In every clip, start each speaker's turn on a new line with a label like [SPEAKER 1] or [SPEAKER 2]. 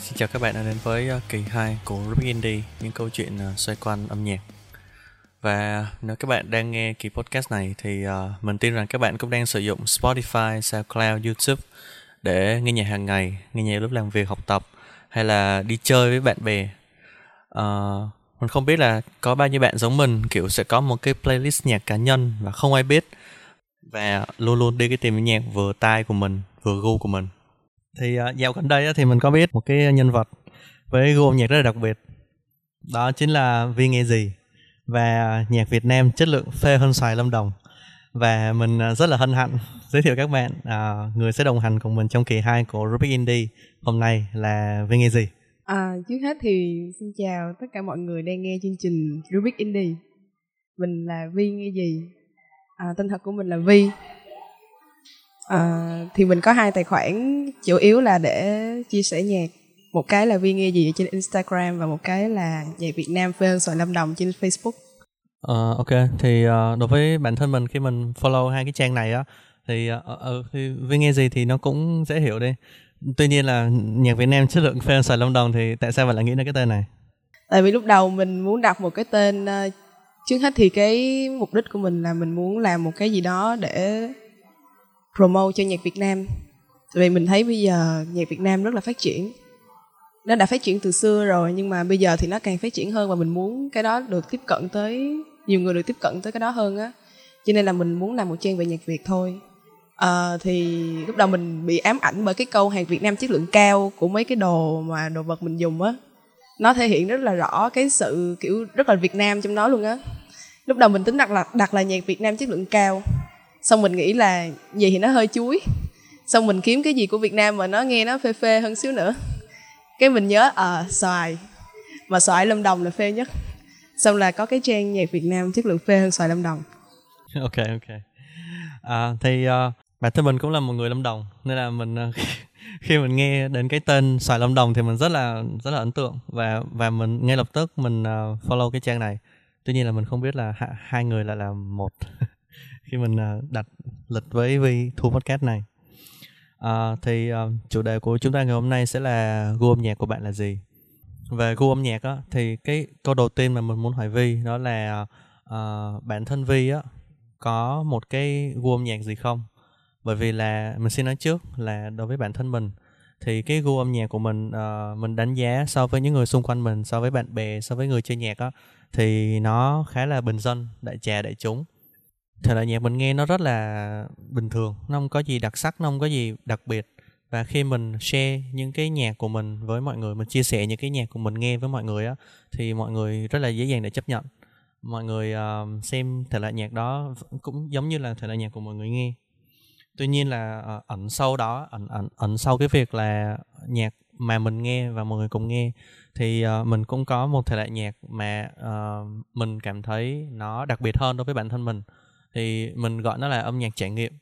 [SPEAKER 1] Xin chào các bạn đã đến với ờ, kỳ 2 của Rubik Indie, những câu chuyện ờ, xoay quanh âm nhạc. Và nếu các bạn đang nghe kỳ podcast này thì uh, mình tin rằng các bạn cũng đang sử dụng Spotify, SoundCloud, YouTube để nghe nhạc hàng ngày, nghe nhạc lúc làm việc, học tập hay là đi chơi với bạn bè. Uh, mình không biết là có bao nhiêu bạn giống mình kiểu sẽ có một cái playlist nhạc cá nhân và không ai biết và luôn luôn đi cái tìm nhạc vừa tai của mình vừa gu của mình thì uh, dạo gần đây thì mình có biết một cái nhân vật với gu âm nhạc rất là đặc biệt đó chính là Vi nghe gì và nhạc Việt Nam chất lượng phê hơn xoài Lâm Đồng và mình à, rất là hân hạnh giới thiệu các bạn à, người sẽ đồng hành cùng mình trong kỳ 2 của Rubik Indie hôm nay là Vi nghe gì
[SPEAKER 2] À, trước hết thì xin chào tất cả mọi người đang nghe chương trình Rubik Indie. Mình là Vi nghe gì? À, tên thật của mình là Vi. À, thì mình có hai tài khoản chủ yếu là để chia sẻ nhạc. Một cái là Vi nghe gì trên Instagram và một cái là nhạc Việt Nam phê xoài Lâm Đồng trên Facebook.
[SPEAKER 1] Uh, ok, thì uh, đối với bản thân mình khi mình follow hai cái trang này á thì uh, uh, thì Vi nghe gì thì nó cũng dễ hiểu đi tuy nhiên là nhạc Việt Nam chất lượng fan xoài Lâm Đồng thì tại sao bạn lại nghĩ đến cái tên này
[SPEAKER 2] tại vì lúc đầu mình muốn đặt một cái tên uh, trước hết thì cái mục đích của mình là mình muốn làm một cái gì đó để promote cho nhạc Việt Nam. Tại vì mình thấy bây giờ nhạc Việt Nam rất là phát triển. Nó đã phát triển từ xưa rồi nhưng mà bây giờ thì nó càng phát triển hơn và mình muốn cái đó được tiếp cận tới nhiều người được tiếp cận tới cái đó hơn á. Cho nên là mình muốn làm một trang về nhạc Việt thôi. À, thì lúc đầu mình bị ám ảnh bởi cái câu hàng Việt Nam chất lượng cao của mấy cái đồ mà đồ vật mình dùng á. Nó thể hiện rất là rõ cái sự kiểu rất là Việt Nam trong đó luôn á. Lúc đầu mình tính đặt là đặt là nhạc Việt Nam chất lượng cao xong mình nghĩ là gì thì nó hơi chuối. Xong mình kiếm cái gì của Việt Nam mà nó nghe nó phê phê hơn xíu nữa. Cái mình nhớ à xoài. Mà xoài Lâm Đồng là phê nhất. Xong là có cái trang nhạc Việt Nam chất lượng phê hơn xoài Lâm Đồng.
[SPEAKER 1] Ok ok. À, thì uh, bản thân mình cũng là một người lâm đồng nên là mình uh, khi mình nghe đến cái tên xoài lâm đồng thì mình rất là rất là ấn tượng. Và và mình ngay lập tức mình uh, follow cái trang này. Tuy nhiên là mình không biết là ha, hai người lại là một. khi mình à, đặt lịch với vi thu podcast này. À, thì uh, chủ đề của chúng ta ngày hôm nay sẽ là gu âm nhạc của bạn là gì? Về gu âm nhạc á thì cái câu đầu tiên mà mình muốn hỏi vi đó là uh, bản thân vi á có một cái gu âm nhạc gì không? Bởi vì là mình xin nói trước là đối với bản thân mình thì cái gu âm nhạc của mình uh, mình đánh giá so với những người xung quanh mình so với bạn bè so với người chơi nhạc á thì nó khá là bình dân đại trà đại chúng thể loại nhạc mình nghe nó rất là bình thường nó không có gì đặc sắc nó không có gì đặc biệt. Và khi mình share những cái nhạc của mình với mọi người mình chia sẻ những cái nhạc của mình nghe với mọi người á thì mọi người rất là dễ dàng để chấp nhận. Mọi người uh, xem thể loại nhạc đó cũng giống như là thể loại nhạc của mọi người nghe. Tuy nhiên là uh, ẩn sâu đó ẩn ẩn ẩn sâu cái việc là nhạc mà mình nghe và mọi người cùng nghe thì uh, mình cũng có một thể loại nhạc mà uh, mình cảm thấy nó đặc biệt hơn đối với bản thân mình thì mình gọi nó là âm nhạc trải nghiệm.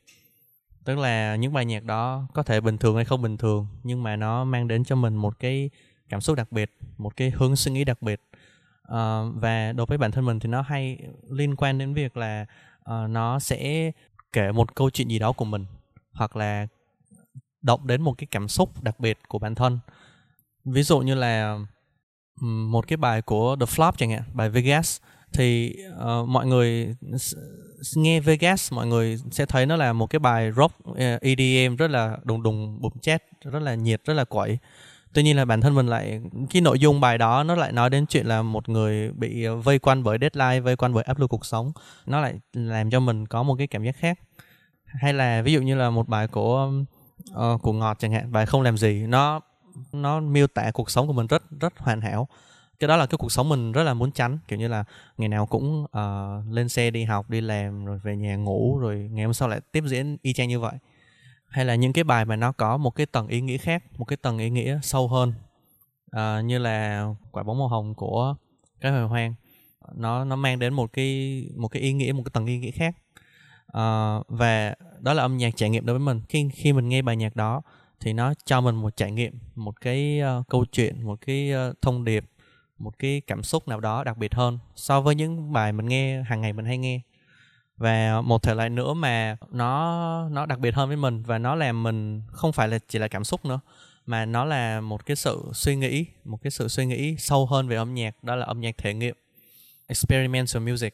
[SPEAKER 1] Tức là những bài nhạc đó có thể bình thường hay không bình thường nhưng mà nó mang đến cho mình một cái cảm xúc đặc biệt một cái hướng suy nghĩ đặc biệt. Uh, và đối với bản thân mình thì nó hay liên quan đến việc là uh, nó sẽ kể một câu chuyện gì đó của mình hoặc là động đến một cái cảm xúc đặc biệt của bản thân. Ví dụ như là một cái bài của The Flop chẳng hạn bài Vegas thì uh, mọi người nghe Vegas mọi người sẽ thấy nó là một cái bài rock ờ, EDM rất là đùng đùng bùm chét rất là nhiệt rất là quẩy. Tuy nhiên là bản thân mình lại cái nội dung bài đó nó lại nói đến chuyện là một người bị ờ, vây quanh bởi deadline vây quanh bởi áp lực cuộc sống. Nó lại làm cho mình có một cái cảm giác khác. Hay là ví dụ như là một bài của uh, của ngọt chẳng hạn bài không làm gì nó nó miêu tả cuộc sống của mình rất rất hoàn hảo cái đó là cái cuộc sống mình rất là muốn tránh. Kiểu như là ngày nào cũng uh, lên xe đi học đi làm rồi về nhà ngủ rồi ngày hôm sau lại tiếp diễn y chang như vậy. Hay là những cái bài mà nó có một cái tầng ý nghĩa khác một cái tầng ý nghĩa sâu hơn. Uh, như là quả bóng màu hồng của cái hồi hoang. Nó nó mang đến một cái một cái ý nghĩa một cái tầng ý nghĩa khác. Uh, và đó là âm nhạc trải nghiệm đối với mình. Khi khi mình nghe bài nhạc đó thì nó cho mình một trải nghiệm một cái uh, câu chuyện một cái uh, thông điệp một cái cảm xúc nào đó đặc biệt hơn so với những bài mình nghe hàng ngày mình hay nghe. Và một thể loại nữa mà nó nó đặc biệt hơn với mình và nó làm mình không phải là chỉ là cảm xúc nữa mà nó là một cái sự suy nghĩ một cái sự suy nghĩ sâu hơn về âm nhạc đó là âm nhạc thể nghiệm experimental music.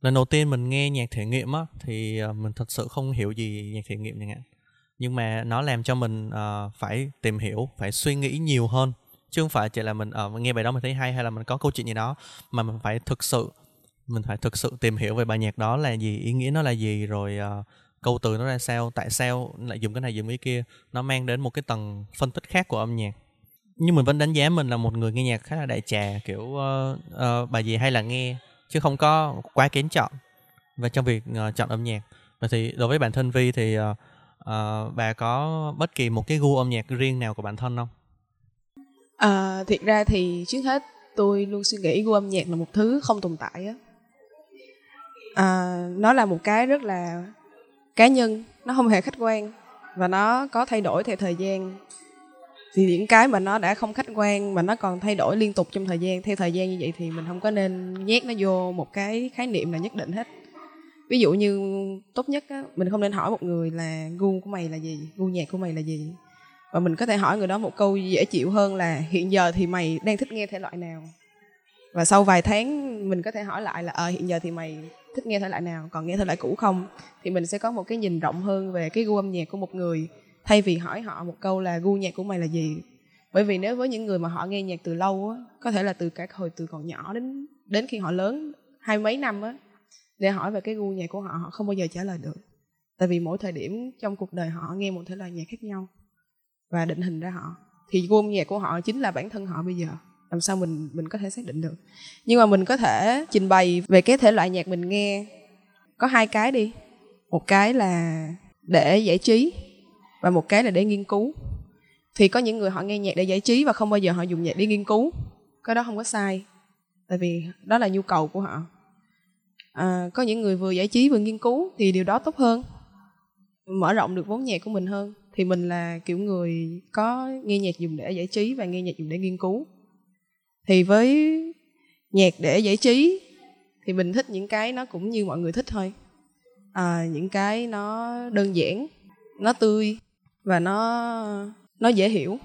[SPEAKER 1] Lần đầu tiên mình nghe nhạc thể nghiệm á thì ờ, mình thật sự không hiểu gì nhạc thể nghiệm chẳng hạn nhưng mà nó làm cho mình uh, phải tìm hiểu phải suy nghĩ nhiều hơn chứ không phải chỉ là mình ở uh, nghe bài đó mình thấy hay hay là mình có câu chuyện gì đó mà mình phải thực sự mình phải thực sự tìm hiểu về bài nhạc đó là gì ý nghĩa nó là gì rồi uh, câu từ nó ra sao tại sao lại dùng cái này dùng cái kia. Nó mang đến một cái tầng phân tích khác của âm nhạc. Nhưng mình vẫn đánh giá mình là một người nghe nhạc khá là đại trà kiểu uh, uh, bài gì hay là nghe chứ không có quá kén chọn và trong việc uh, chọn âm nhạc. Và thì đối với bản thân vi thì uh, uh, bà có bất kỳ một cái gu âm nhạc riêng nào của bản thân không?
[SPEAKER 2] À, thiệt ra thì trước hết tôi luôn suy nghĩ gu âm nhạc là một thứ không tồn tại á. À, nó là một cái rất là cá nhân nó không hề khách quan và nó có thay đổi theo thời gian. Thì những cái mà nó đã không khách quan mà nó còn thay đổi liên tục trong thời gian theo thời gian như vậy thì mình không có nên nhét nó vô một cái khái niệm là nhất định hết. Ví dụ như tốt nhất á, mình không nên hỏi một người là gu của mày là gì gu nhạc của mày là gì và mình có thể hỏi người đó một câu dễ chịu hơn là, hiện giờ thì mày đang thích nghe thể loại nào? Và sau vài tháng, mình có thể hỏi lại là ờ hiện giờ thì mày thích nghe thể loại nào? Còn nghe thể loại cũ không? Thì mình sẽ có một cái nhìn rộng hơn về cái gu âm nhạc của một người, thay vì hỏi họ một câu là, gu nhạc của mày là gì? Bởi vì nếu với những người mà họ nghe nhạc từ lâu á, có thể là từ cả hồi từ còn nhỏ đến đến khi họ lớn, hai mấy năm á, để hỏi về cái gu nhạc của họ họ không bao giờ trả lời được. Tại vì mỗi thời điểm trong cuộc đời họ nghe một thể loại nhạc khác nhau và định hình ra họ. Thì gu âm nhạc của họ chính là bản thân họ bây giờ. Làm sao mình mình có thể xác định được? Nhưng mà mình có thể trình bày về cái thể loại nhạc mình nghe. Có hai cái đi. Một cái là để giải trí và một cái là để nghiên cứu. Thì có những người họ nghe nhạc để giải trí và không bao giờ họ dùng nhạc để nghiên cứu. Cái đó không có sai tại vì đó là nhu cầu của họ. À, có những người vừa giải trí vừa nghiên cứu thì điều đó tốt hơn mở rộng được vốn nhạc của mình hơn thì mình là kiểu người có nghe nhạc dùng để giải trí và nghe nhạc dùng để nghiên cứu. Thì với nhạc để giải trí thì mình thích những cái nó cũng như mọi người thích thôi. À, những cái nó đơn giản nó tươi và nó nó dễ hiểu.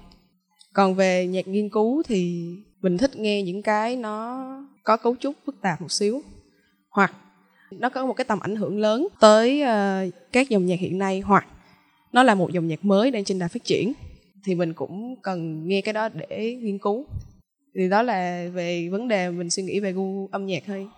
[SPEAKER 2] Còn về nhạc nghiên cứu thì mình thích nghe những cái nó có cấu trúc phức tạp một xíu. Hoặc nó có một cái tầm ảnh hưởng lớn tới uh, các dòng nhạc hiện nay hoặc nó là một dòng nhạc mới đang trên đà phát triển. Thì mình cũng cần nghe cái đó để nghiên cứu. Thì đó là về vấn đề mình suy nghĩ về gu âm nhạc thôi.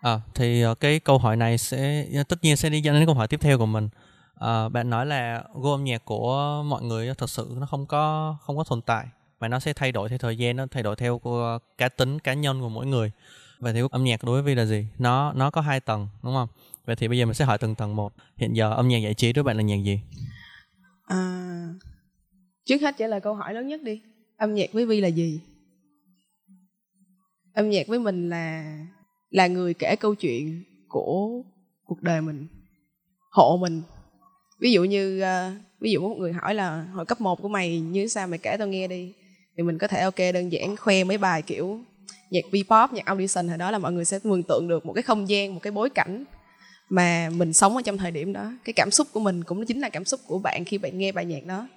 [SPEAKER 1] À, thì ờ, cái câu hỏi này sẽ ờ, tất nhiên sẽ đi dẫn đến câu hỏi tiếp theo của mình. À, bạn nói là gu âm nhạc của mọi người thật sự nó không có không có tồn tại mà nó sẽ thay đổi theo thời gian nó thay đổi theo của cá tính cá nhân của mỗi người. Vậy thì âm nhạc đối với là gì? Nó nó có hai tầng đúng không? Vậy thì bây giờ mình sẽ hỏi từng tầng một. Hiện giờ âm nhạc giải trí đối với bạn là nhạc gì?
[SPEAKER 2] À, trước hết trả lời câu hỏi lớn nhất đi. Âm nhạc với vi là gì? Âm nhạc với mình là là người kể câu chuyện của cuộc đời mình hộ mình. Ví dụ như uh, ví dụ một người hỏi là hồi cấp 1 của mày như sao mày kể tao nghe đi? Thì mình có thể ok đơn giản khoe mấy bài kiểu nhạc V-pop, nhạc audition hồi đó là mọi người sẽ mường tượng được một cái không gian, một cái bối cảnh mà mình sống ở trong thời điểm đó. Cái cảm xúc của mình cũng chính là cảm xúc của bạn khi bạn nghe bài nhạc đó.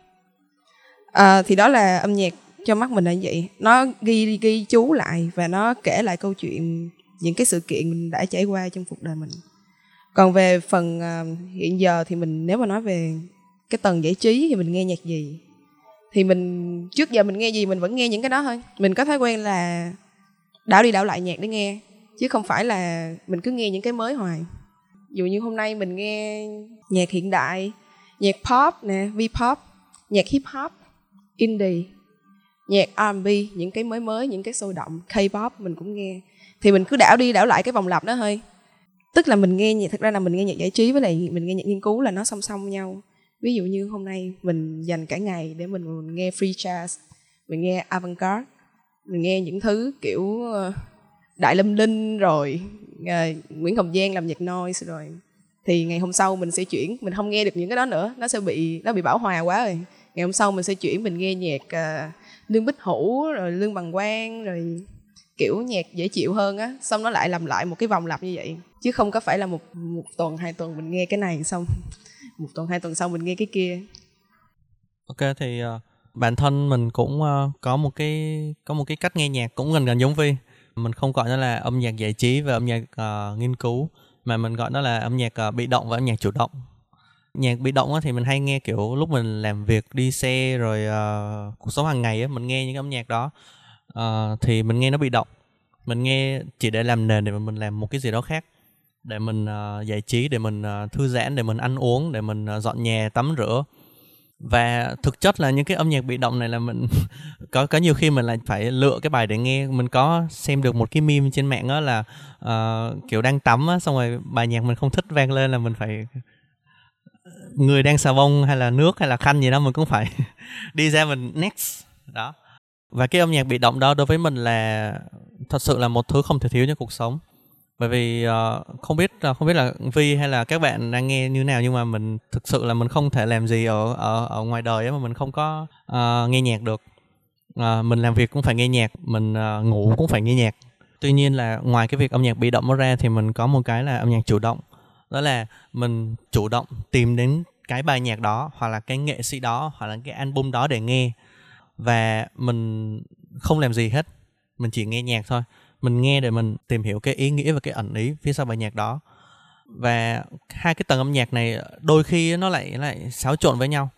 [SPEAKER 2] À, thì đó là âm nhạc cho mắt mình là vậy. Nó ghi ghi chú lại và nó kể lại câu chuyện những cái sự kiện mình đã trải qua trong cuộc đời mình còn về phần uh, hiện giờ thì mình nếu mà nói về cái tầng giải trí thì mình nghe nhạc gì thì mình trước giờ mình nghe gì mình vẫn nghe những cái đó thôi mình có thói quen là đảo đi đảo lại nhạc để nghe chứ không phải là mình cứ nghe những cái mới hoài dù như hôm nay mình nghe nhạc hiện đại nhạc pop nè v-pop nhạc hip hop indie nhạc R&B những cái mới mới những cái sôi động K-pop mình cũng nghe. Thì mình cứ đảo đi đảo lại cái vòng lặp đó thôi. Tức là mình nghe nhạc thật ra là mình nghe nhạc giải trí với lại mình nghe nhạc nghiên cứu là nó song song nhau. Ví dụ như hôm nay mình dành cả ngày để mình, mình nghe free jazz mình nghe avant-garde mình nghe những thứ kiểu ờ, đại lâm linh rồi à, nguyễn hồng giang làm nhạc noise rồi. Thì ngày hôm sau mình sẽ chuyển mình không nghe được những cái đó nữa. Nó sẽ bị nó bị bảo hòa quá rồi. Ngày hôm sau mình sẽ chuyển mình nghe nhạc à, lương bích hữu rồi lương bằng quang rồi kiểu nhạc dễ chịu hơn á. Xong nó lại làm lại một cái vòng lặp như vậy. Chứ không có phải là một một tuần hai tuần mình nghe cái này xong một tuần hai tuần sau mình nghe cái kia.
[SPEAKER 1] Ok thì uh, bản thân mình cũng uh, có một cái có một cái cách nghe nhạc cũng gần gần giống Vi mình không gọi nó là âm nhạc giải trí và âm nhạc uh, nghiên cứu mà mình gọi nó là âm nhạc uh, bị động và âm nhạc chủ động. Nhạc bị động thì mình hay nghe kiểu lúc mình làm việc đi xe rồi uh, cuộc sống hàng ngày á mình nghe những âm nhạc đó. Uh, thì mình nghe nó bị động. Mình nghe chỉ để làm nền để mà mình làm một cái gì đó khác để mình uh, giải trí để mình uh, thư giãn để mình ăn uống để mình uh, dọn nhà tắm rửa và thực chất là những cái âm nhạc bị động này là mình có có nhiều khi mình lại phải lựa cái bài để nghe. Mình có xem được một cái meme trên mạng đó là uh, kiểu đang tắm á xong rồi bài nhạc mình không thích vang lên là mình phải người đang xà bông hay là nước hay là khăn gì đó mình cũng phải đi ra mình next. Đó. Và cái âm nhạc bị động đó đối với mình là thật sự là một thứ không thể thiếu trong cuộc sống bởi vì uh, không biết uh, không biết là vi hay là các bạn đang nghe như nào nhưng mà mình thực sự là mình không thể làm gì ở ở ở ngoài đời ấy mà mình không có uh, nghe nhạc được. Uh, mình làm việc cũng phải nghe nhạc mình uh, ngủ cũng phải nghe nhạc. Tuy nhiên là ngoài cái việc âm nhạc bị động đó ra thì mình có một cái là âm nhạc chủ động. Đó là mình chủ động tìm đến cái bài nhạc đó hoặc là cái nghệ sĩ đó hoặc là cái album đó để nghe. Và mình không làm gì hết mình chỉ nghe nhạc thôi mình nghe để mình tìm hiểu cái ý nghĩa và cái ẩn ý phía sau bài nhạc đó. Và hai cái tầng âm nhạc này đôi khi nó lại lại xáo trộn với nhau.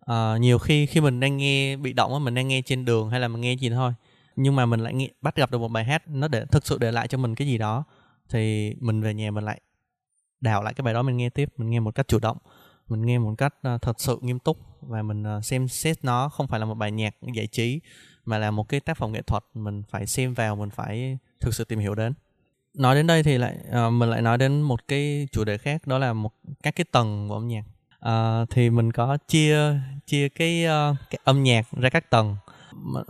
[SPEAKER 1] À, nhiều khi khi mình đang nghe bị động mình đang nghe trên đường hay là mình nghe gì thôi nhưng mà mình lại nghe, bắt gặp được một bài hát nó để thực sự để lại cho mình cái gì đó thì mình về nhà mình lại đào lại cái bài đó mình nghe tiếp. Mình nghe một cách chủ động mình nghe một cách uh, thật sự nghiêm túc và mình uh, xem xét nó không phải là một bài nhạc giải trí mà là một cái tác phẩm nghệ thuật mình phải xem vào mình phải thực sự tìm hiểu đến. Nói đến đây thì lại uh, mình lại nói đến một cái chủ đề khác đó là một các cái tầng của âm nhạc. Uh, thì mình có chia chia cái, uh, cái âm nhạc ra các tầng.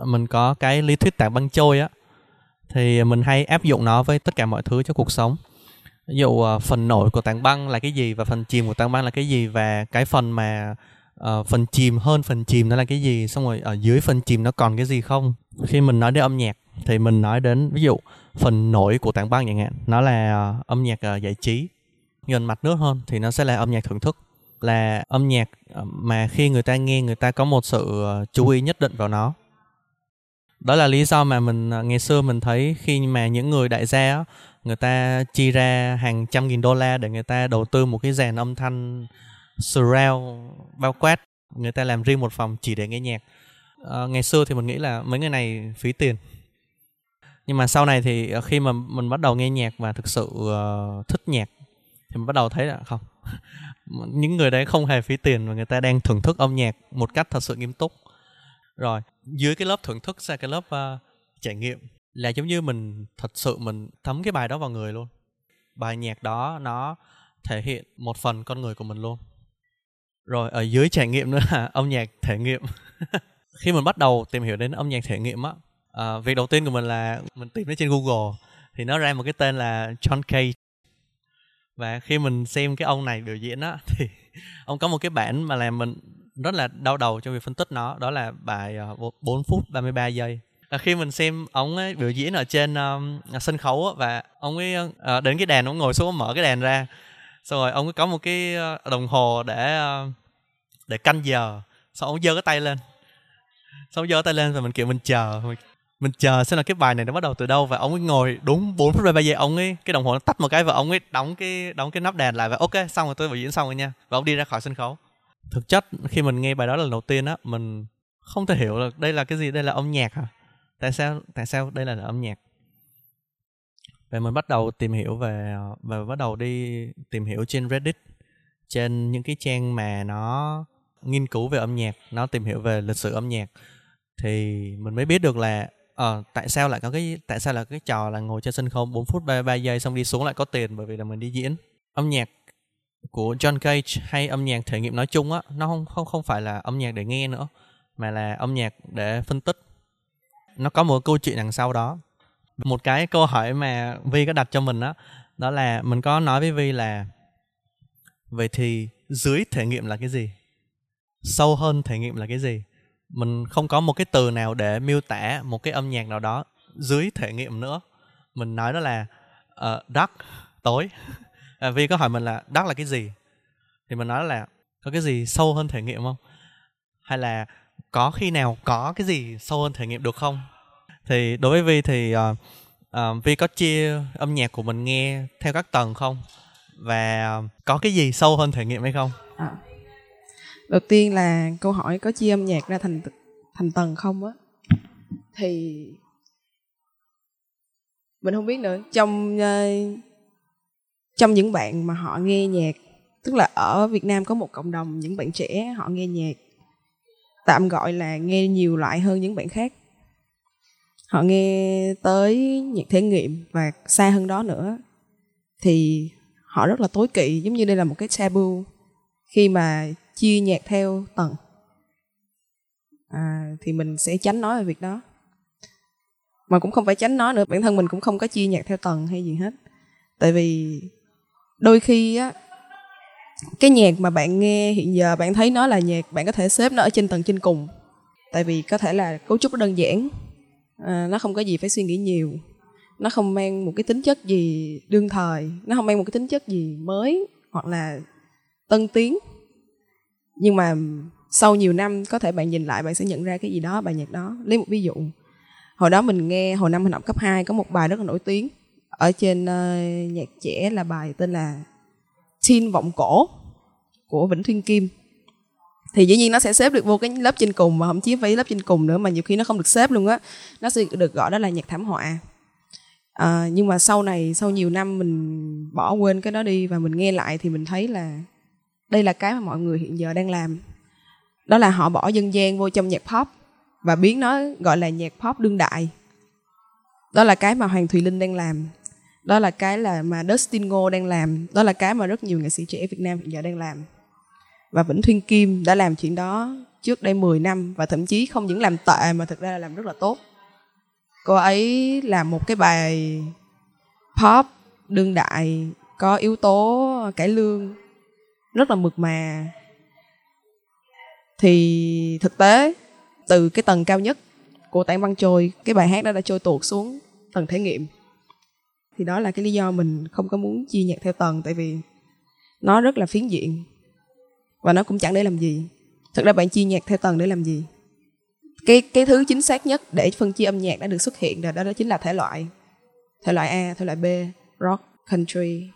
[SPEAKER 1] Mình có cái lý thuyết tảng băng trôi á. Thì mình hay áp dụng nó với tất cả mọi thứ trong cuộc sống. Ví dụ uh, phần nổi của tảng băng là cái gì và phần chìm của tảng băng là cái gì và cái phần mà uh, phần chìm hơn phần chìm nó là cái gì xong rồi ở dưới phần chìm nó còn cái gì không? Khi mình nói đến âm nhạc thì mình nói đến ví dụ phần nổi của tảng băng chẳng hạn. Nó là uh, âm nhạc uh, giải trí. Gần mặt nước hơn thì nó sẽ là âm nhạc thưởng thức. Là âm nhạc ờ, mà khi người ta nghe người ta có một sự chú ý nhất định vào nó. Đó là lý do mà mình ngày xưa mình thấy khi mà những người đại gia người ta chi ra hàng trăm nghìn đô la để người ta đầu tư một cái dàn âm thanh surround bao quát. Người ta làm riêng một phòng chỉ để nghe nhạc. À, ngày xưa thì mình nghĩ là mấy người này phí tiền nhưng mà sau này thì ờ, khi mà mình bắt đầu nghe nhạc và thực sự uh, thích nhạc thì mình bắt đầu thấy là không những người đấy không hề phí tiền và người ta đang thưởng thức âm nhạc một cách thật sự nghiêm túc. Rồi dưới cái lớp thưởng thức ra cái lớp uh, trải nghiệm là giống như mình thật sự mình thấm cái bài đó vào người luôn. Bài nhạc đó nó thể hiện một phần con người của mình luôn. Rồi ở dưới trải nghiệm nữa là âm nhạc thể nghiệm. Khi mình bắt đầu tìm hiểu đến âm nhạc thể nghiệm á Ờ, việc đầu tiên của mình là mình tìm nó trên google. Thì nó ra một cái tên là john cage và khi mình xem cái ông này biểu diễn á thì ông có một cái bản mà làm mình rất là đau đầu trong việc phân tích nó đó là bài ờ, 4 phút 33 giây. Là khi mình xem ông ấy biểu diễn ở trên um, sân khấu á, và ông ấy uh, đến cái đèn ông ngồi xuống mở cái đèn ra. Xong rồi ông ấy có một cái đồng hồ để uh, để canh giờ. Xong ông giơ cái tay lên. Xong giơ tay lên rồi mình kiểu mình chờ mình, mình chờ xem là cái bài này nó bắt đầu từ đâu và ông ấy ngồi đúng 4 phút ba giây ông ấy, cái đồng hồ nó tắt một cái và ông ấy đóng cái đóng cái nắp đèn lại và ok, xong rồi tôi biểu diễn xong rồi nha. Và ông đi ra khỏi sân khấu. Thực chất, khi mình nghe bài đó lần đầu tiên á, mình không thể hiểu được đây là cái gì, đây là âm nhạc hả? Tại sao tại sao đây là âm nhạc? Và mình bắt đầu tìm hiểu về, và bắt đầu đi tìm hiểu trên Reddit, trên những cái trang mà nó nghiên cứu về âm nhạc, nó tìm hiểu về lịch sử âm nhạc. Thì mình mới biết được là ờ tại sao lại có cái, tại sao là cái trò là ngồi trên sân khấu 4 phút 33 giây xong đi xuống lại có tiền bởi vì là mình đi diễn? Âm nhạc của John Cage hay âm nhạc thể nghiệm nói chung á, nó không không không phải là âm nhạc để nghe nữa, mà là âm nhạc để phân tích. Nó có một câu chuyện đằng sau đó. Một cái câu hỏi mà Vi có đặt cho mình đó đó là mình có nói với Vi là, vậy thì dưới thể nghiệm là cái gì? Sâu hơn thể nghiệm là cái gì? Mình không có một cái từ nào để miêu tả một cái âm nhạc nào đó dưới thể nghiệm nữa. Mình nói đó là ờ, uh, dark tối. À, Vi có hỏi mình là dark là cái gì? Thì mình nói là có cái gì sâu hơn thể nghiệm không? Hay là có khi nào có cái gì sâu hơn thể nghiệm được không? Thì đối với vi thì uh, uh, vi có chia âm nhạc của mình nghe theo các tầng không? Và có cái gì sâu hơn thể nghiệm hay không? À
[SPEAKER 2] đầu tiên là câu hỏi có chia âm nhạc ra thành thành tầng không á? Thì mình không biết nữa. Trong uh, trong những bạn mà họ nghe nhạc tức là ở Việt Nam có một cộng đồng những bạn trẻ họ nghe nhạc tạm gọi là nghe nhiều loại hơn những bạn khác. Họ nghe tới nhạc thể nghiệm và xa hơn đó nữa. Thì họ rất là tối kỵ giống như đây là một cái tabu khi mà chia nhạc theo tầng. À, thì mình sẽ tránh nói về việc đó. Mà cũng không phải tránh nói nữa bản thân mình cũng không có chia nhạc theo tầng hay gì hết. Tại vì đôi khi á cái nhạc mà bạn nghe hiện giờ bạn thấy nó là nhạc bạn có thể xếp nó ở trên tầng trên cùng. Tại vì có thể là cấu trúc nó đơn giản à, nó không có gì phải suy nghĩ nhiều. Nó không mang một cái tính chất gì đương thời nó không mang một cái tính chất gì mới hoặc là tân tiến nhưng mà sau nhiều năm có thể bạn nhìn lại bạn sẽ nhận ra cái gì đó bài nhạc đó. Lấy một ví dụ. Hồi đó mình nghe hồi năm mình học cấp 2 có một bài rất là nổi tiếng. Ở trên uh, nhạc trẻ là bài tên là Teen vọng cổ của Vĩnh Thuyên Kim. Thì dĩ nhiên nó sẽ xếp được vô cái lớp trên cùng mà thậm chí phải lớp trên cùng nữa mà nhiều khi nó không được xếp luôn á. Nó sẽ được gọi đó là nhạc thảm họa. À, nhưng mà sau này sau nhiều năm mình bỏ quên cái đó đi và mình nghe lại thì mình thấy là đây là cái mà mọi người hiện giờ đang làm. Đó là họ bỏ dân gian vô trong nhạc pop và biến nó gọi là nhạc pop đương đại. Đó là cái mà hoàng thùy linh đang làm. Đó là cái là mà dustin ngô đang làm. Đó là cái mà rất nhiều nghệ sĩ trẻ việt nam hiện giờ đang làm. Và vĩnh thuyên kim đã làm chuyện đó trước đây 10 năm và thậm chí không những làm tệ mà thực ra là làm rất là tốt. Cô ấy làm một cái bài pop đương đại, có yếu tố cải lương rất là mực mà. Thì thực tế, từ cái tầng cao nhất của tảng băng trôi, cái bài hát đó đã trôi tuột xuống tầng thể nghiệm. Thì đó là cái lý do mình không có muốn chia nhạc theo tầng, tại vì nó rất là phiến diện. Và nó cũng chẳng để làm gì. Thực ra bạn chia nhạc theo tầng để làm gì? Cái cái thứ chính xác nhất để phân chia âm nhạc đã được xuất hiện rồi, đó đó chính là thể loại. Thể loại A, thể loại B, rock, country,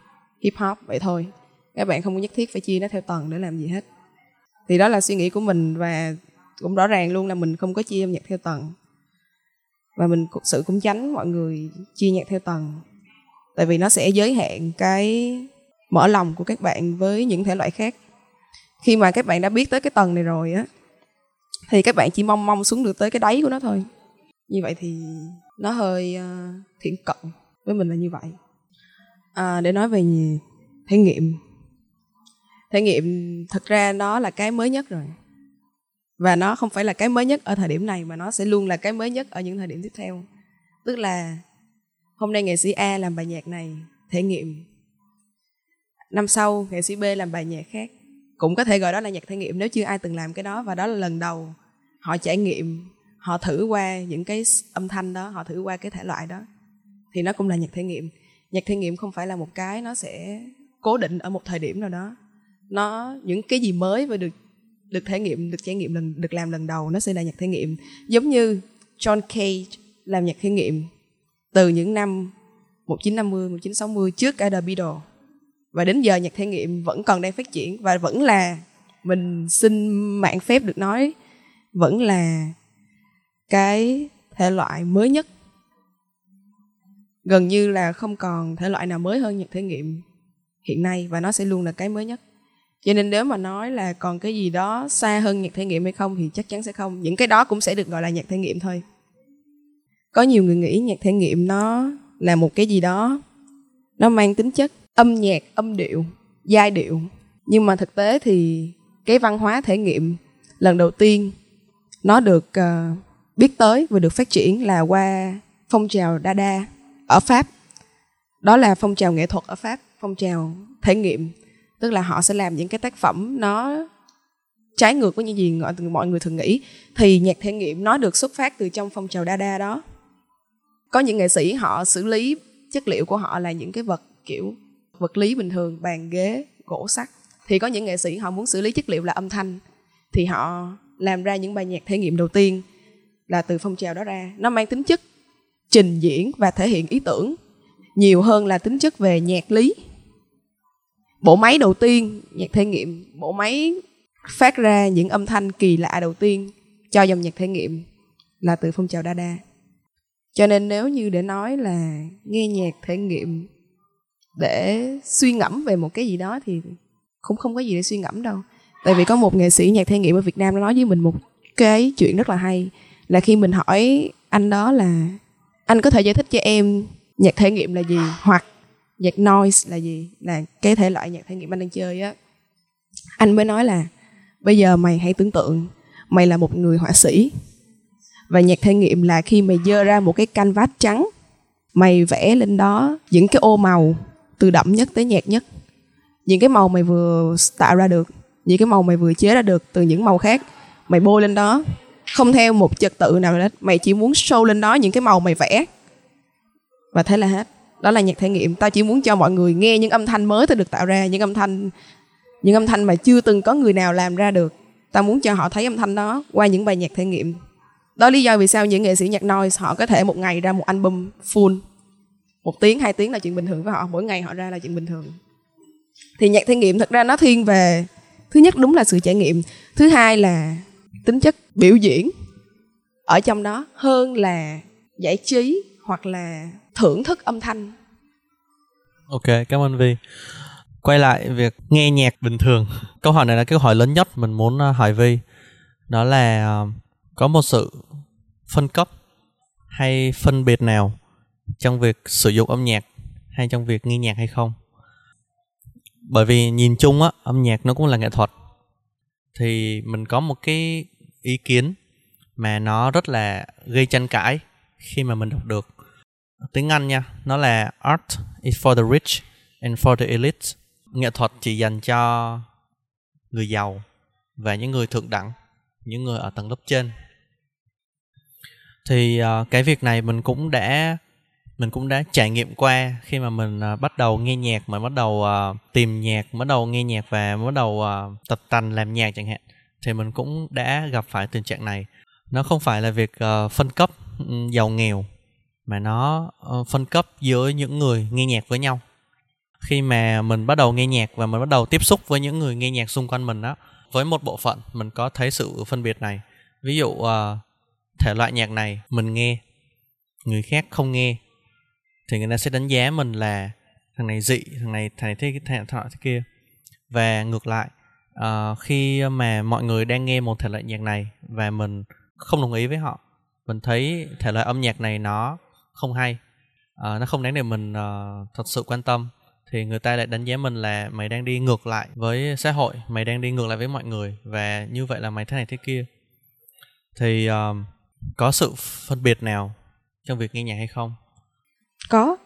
[SPEAKER 2] hip hop, vậy thôi các bạn không nhất thiết phải chia nó theo tầng để làm gì hết. Thì đó là suy nghĩ của mình và cũng rõ ràng luôn là mình không có chia âm nhạc theo tầng. Và mình thực sự cũng tránh mọi người chia nhạc theo tầng. Tại vì nó sẽ giới hạn cái mở lòng của các bạn với những thể loại khác. Khi mà các bạn đã biết tới cái tầng này rồi á thì các bạn chỉ mong mong xuống được tới cái đáy của nó thôi. Như vậy thì nó hơi uh, cận với mình là như vậy. À, để nói về thể nghiệm thể nghiệm thực ra nó là cái mới nhất rồi. Và nó không phải là cái mới nhất ở thời điểm này, mà nó sẽ luôn là cái mới nhất ở những thời điểm tiếp theo. Tức là hôm nay nghệ sĩ A làm bài nhạc này thể nghiệm. Năm sau, nghệ sĩ B làm bài nhạc khác. Cũng có thể gọi đó là nhạc thể nghiệm nếu chưa ai từng làm cái đó, và đó là lần đầu họ trải nghiệm, họ thử qua những cái âm thanh đó, họ thử qua cái thể loại đó. Thì nó cũng là nhạc thể nghiệm. Nhạc thể nghiệm không phải là một cái nó sẽ cố định ở một thời điểm nào đó nó, những cái gì mới và được được thể nghiệm, được trải nghiệm lần, được làm lần đầu, nó sẽ là nhạc thể nghiệm. Giống như John Cage làm nhạc thể nghiệm từ những năm 1950 1960 trước cả The Beatles và đến giờ nhạc thể nghiệm vẫn còn đang phát triển và vẫn là mình xin mạng phép được nói, vẫn là cái thể loại mới nhất. Gần như là không còn thể loại nào mới hơn nhạc thể nghiệm hiện nay và nó sẽ luôn là cái mới nhất cho nên nếu mà nói là còn cái gì đó xa hơn nhạc thể nghiệm hay không thì chắc chắn sẽ không. Những cái đó cũng sẽ được gọi là nhạc thể nghiệm thôi. Có nhiều người nghĩ nhạc thể nghiệm nó là một cái gì đó nó mang tính chất âm nhạc âm điệu giai điệu. Nhưng mà thực tế thì cái văn hóa thể nghiệm lần đầu tiên nó được uh, biết tới và được phát triển là qua phong trào Dada ở Pháp. Đó là phong trào nghệ thuật ở Pháp phong trào thể nghiệm tức là họ sẽ làm những cái tác phẩm nó trái ngược với những gì mọi người thường nghĩ. Thì nhạc thể nghiệm nó được xuất phát từ trong phong trào Dada đó. Có những nghệ sĩ họ xử lý chất liệu của họ là những cái vật, kiểu, vật lý bình thường, bàn ghế, gỗ sắt. Thì có những nghệ sĩ họ muốn xử lý chất liệu là âm thanh. Thì họ làm ra những bài nhạc thể nghiệm đầu tiên là từ phong trào đó ra. Nó mang tính chất trình diễn và thể hiện ý tưởng nhiều hơn là tính chất về nhạc lý bộ máy đầu tiên, nhạc thể nghiệm, bộ máy phát ra những âm thanh kỳ lạ đầu tiên cho dòng nhạc thể nghiệm là từ phong trào Dada. Cho nên nếu như để nói là nghe nhạc thể nghiệm để suy ngẫm về một cái gì đó thì cũng không có gì để suy ngẫm đâu. Tại vì có một nghệ sĩ nhạc thể nghiệm ở Việt Nam nói với mình một cái chuyện rất là hay, là khi mình hỏi anh đó là, anh có thể giải thích cho em nhạc thể nghiệm là gì hoặc nhạc noise là gì? Là cái thể loại nhạc thể nghiệm anh đang chơi á. Anh mới nói là, bây giờ mày hãy tưởng tượng, mày là một người họa sĩ. Và nhạc thể nghiệm là khi mày dơ ra một cái canvas trắng, mày vẽ lên đó những cái ô màu từ đậm nhất tới nhạt nhất. Những cái màu mày vừa tạo ra được, những cái màu mày vừa chế ra được từ những màu khác, mày bôi lên đó. Không theo một trật tự nào hết, mày chỉ muốn show lên đó những cái màu mày vẽ. Và thế là hết đó là nhạc thể nghiệm. Tao chỉ muốn cho mọi người nghe những âm thanh mới tao được tạo ra, những âm thanh, những âm thanh mà chưa từng có người nào làm ra được. Tao muốn cho họ thấy âm thanh đó qua những bài nhạc thể nghiệm. Đó lý do vì sao những nghệ sĩ nhạc noise họ có thể một ngày ra một album full. Một tiếng, hai tiếng là chuyện bình thường với họ, mỗi ngày họ ra là chuyện bình thường. Thì nhạc thể nghiệm thật ra nó thiên về, thứ nhất đúng là sự trải nghiệm, thứ hai là tính chất biểu diễn ở trong đó hơn là giải trí hoặc là thưởng thức âm thanh.
[SPEAKER 1] Ok, cảm ơn vi quay lại việc nghe nhạc bình thường. Câu hỏi này là câu hỏi lớn nhất mình muốn à, hỏi vi đó là à, có một sự phân cấp hay phân biệt nào trong việc sử dụng âm nhạc hay trong việc nghe nhạc hay không? Bởi vì nhìn chung á, âm nhạc nó cũng là nghệ thuật. Thì mình có một cái ý kiến mà nó rất là gây tranh cãi khi mà mình đọc được tiếng Anh nha. Nó là art is for the rich and for the elite. Nghệ thuật chỉ dành cho người giàu và những người thượng đẳng những người ở tầng lớp trên. Thì uh, cái việc này mình cũng đã mình cũng đã trải nghiệm qua khi mà mình uh, bắt đầu nghe nhạc mà bắt đầu uh, tìm nhạc bắt đầu nghe nhạc và bắt đầu uh, tập tành làm nhạc chẳng hạn. Thì mình cũng đã gặp phải tình trạng này. Nó không phải là việc uh, phân cấp um, giàu nghèo mà nó ờ, phân cấp giữa những người nghe nhạc với nhau. Khi mà mình bắt đầu nghe nhạc và mình bắt đầu tiếp xúc với những người nghe nhạc xung quanh mình đó với một bộ phận mình có thấy sự phân biệt này. Ví dụ uh, thể loại nhạc này mình nghe người khác không nghe thì người ta sẽ đánh giá mình là thằng này dị thằng này thằng này thế thằng này thế kia. Và ngược lại uh, khi mà mọi người đang nghe một thể loại nhạc này và mình không đồng ý với họ mình thấy thể loại âm nhạc này nó không hay. À, nó không đáng để mình uh, thật sự quan tâm. Thì người ta lại đánh giá mình là mày đang đi ngược lại với xã hội mày đang đi ngược lại với mọi người và như vậy là mày thế này thế kia. Thì uh, có sự phân biệt nào trong việc nghe nhạc hay không?
[SPEAKER 2] Có.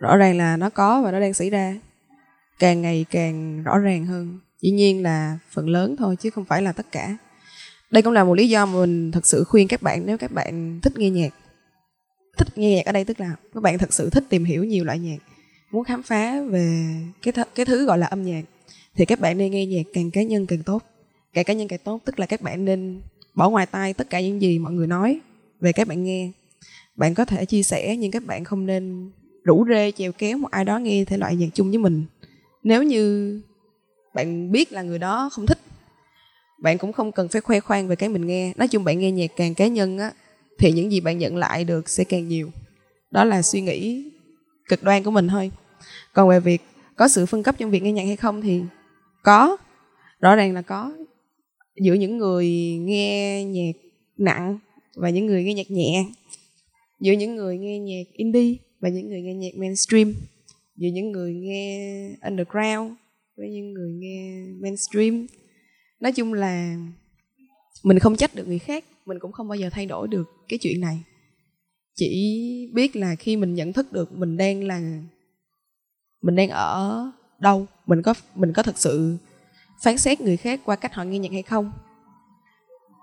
[SPEAKER 2] Rõ ràng là nó có và nó đang xảy ra. Càng ngày càng rõ ràng hơn. Dĩ nhiên là phần lớn thôi chứ không phải là tất cả. Đây cũng là một lý do mà mình thật sự khuyên các bạn nếu các bạn thích nghe nhạc thích nghe nhạc ở đây tức là các bạn thật sự thích tìm hiểu nhiều loại nhạc, muốn khám phá về cái th- cái thứ gọi là âm nhạc, thì các bạn nên nghe nhạc càng cá nhân càng tốt. Càng cá nhân càng tốt, tức là các bạn nên bỏ ngoài tai tất cả những gì mọi người nói về các bạn nghe. Bạn có thể chia sẻ nhưng các bạn không nên rủ rê chèo kéo một ai đó nghe thể loại nhạc chung với mình. Nếu như bạn biết là người đó không thích, bạn cũng không cần phải khoe khoang về cái mình nghe. Nói chung bạn nghe nhạc càng cá nhân á thì những gì bạn nhận lại được sẽ càng nhiều. Đó là suy nghĩ cực đoan của mình thôi. Còn về việc có sự phân cấp trong việc nghe nhạc hay không thì có. Rõ ràng là có. Giữa những người nghe nhạc nặng và những người nghe nhạc nhẹ. Giữa những người nghe nhạc indie và những người nghe nhạc mainstream. Giữa những người nghe underground với những người nghe mainstream. Nói chung là mình không trách được người khác mình cũng không bao giờ thay đổi được cái chuyện này. Chỉ biết là khi mình nhận thức được mình đang là, mình đang ở đâu, mình có mình có thật sự phán xét người khác qua cách họ nghe nhạc hay không.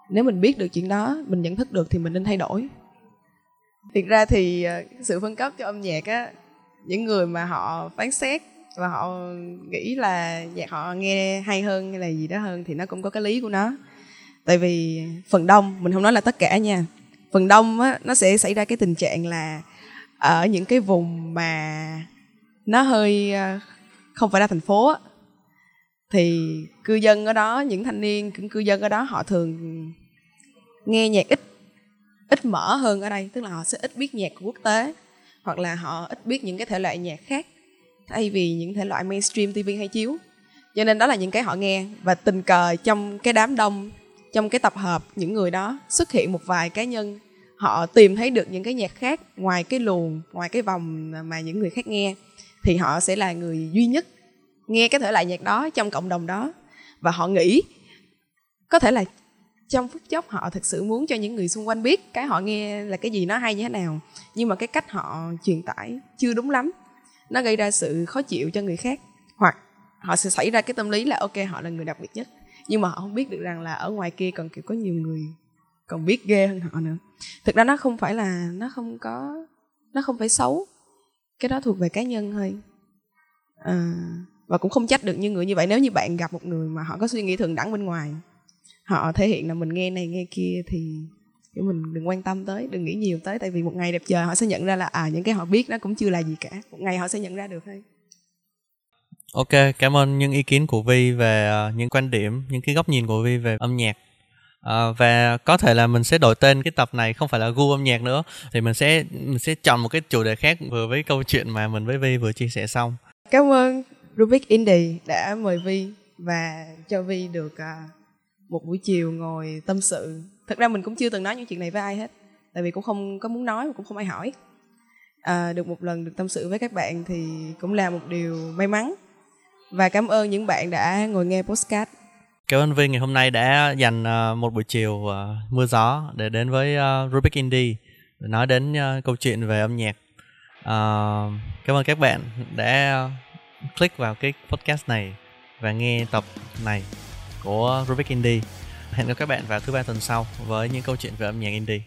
[SPEAKER 2] Nếu mình biết được chuyện đó, mình nhận thức được thì mình nên thay đổi. Thiệt ra thì ờ, sự phân cấp cho âm nhạc á, những người mà họ phán xét và họ nghĩ là nhạc họ nghe hay hơn hay là gì đó hơn thì nó cũng có cái lý của nó tại vì phần đông mình không nói là tất cả nha phần đông á nó sẽ xảy ra cái tình trạng là ở những cái vùng mà nó hơi ờ, không phải là thành phố á, thì cư dân ở đó những thanh niên những cư dân ở đó họ thường nghe nhạc ít ít mở hơn ở đây tức là họ sẽ ít biết nhạc của quốc tế hoặc là họ ít biết những cái thể loại nhạc khác thay vì những thể loại mainstream TV hay chiếu. Cho nên đó là những cái họ nghe và tình cờ trong cái đám đông trong cái tập hợp, những người đó xuất hiện một vài cá nhân. Họ tìm thấy được những cái nhạc khác ngoài cái luồng, ngoài cái vòng mà những người khác nghe. Thì họ sẽ là người duy nhất nghe cái thể loại nhạc đó trong cộng đồng đó. Và họ nghĩ, có thể là trong phút chốc họ thực sự muốn cho những người xung quanh biết cái họ nghe là cái gì, nó hay như thế nào. Nhưng mà cái cách họ truyền tải chưa đúng lắm. Nó gây ra sự khó chịu cho người khác. Hoặc họ sẽ xảy ra cái tâm lý là, ok, họ là người đặc biệt nhất nhưng mà họ không biết được rằng là ở ngoài kia còn kiểu có nhiều người còn biết ghê hơn họ nữa. Thực ra nó không phải là nó không có nó không phải xấu. Cái đó thuộc về cá nhân thôi. À, và cũng không trách được những người như vậy. Nếu như bạn gặp một người mà họ có suy nghĩ thường đẳng bên ngoài họ thể hiện là mình nghe này nghe kia thì kiểu mình đừng quan tâm tới đừng nghĩ nhiều tới. Tại vì một ngày đẹp trời họ sẽ nhận ra là à những cái họ biết nó cũng chưa là gì cả. Một ngày họ sẽ nhận ra được thôi.
[SPEAKER 1] Ok, cảm ơn những ý kiến của Vi về ờ, những quan điểm, những cái góc nhìn của Vi về âm nhạc. À, và có thể là mình sẽ đổi tên cái tập này không phải là gu âm nhạc nữa thì mình sẽ mình sẽ chọn một cái chủ đề khác vừa với câu chuyện mà mình với Vi vừa chia sẻ xong.
[SPEAKER 2] Cảm ơn Rubik Indie đã mời Vi và cho Vi được ờ, một buổi chiều ngồi tâm sự. Thật ra mình cũng chưa từng nói những chuyện này với ai hết, tại vì cũng không có muốn nói và cũng không ai hỏi. À, được một lần được tâm sự với các bạn thì cũng là một điều may mắn và cảm ơn những bạn đã ngồi nghe postcard.
[SPEAKER 1] Cảm ơn Vinh ngày hôm nay đã dành ờ, một buổi chiều ờ, mưa gió để đến với ờ, Rubik Indie để nói đến câu chuyện về âm nhạc. Cảm ơn các bạn đã click vào cái podcast này và nghe tập này của Rubik Indie. Hẹn gặp các bạn vào thứ ba tuần sau với những câu chuyện về âm nhạc indie.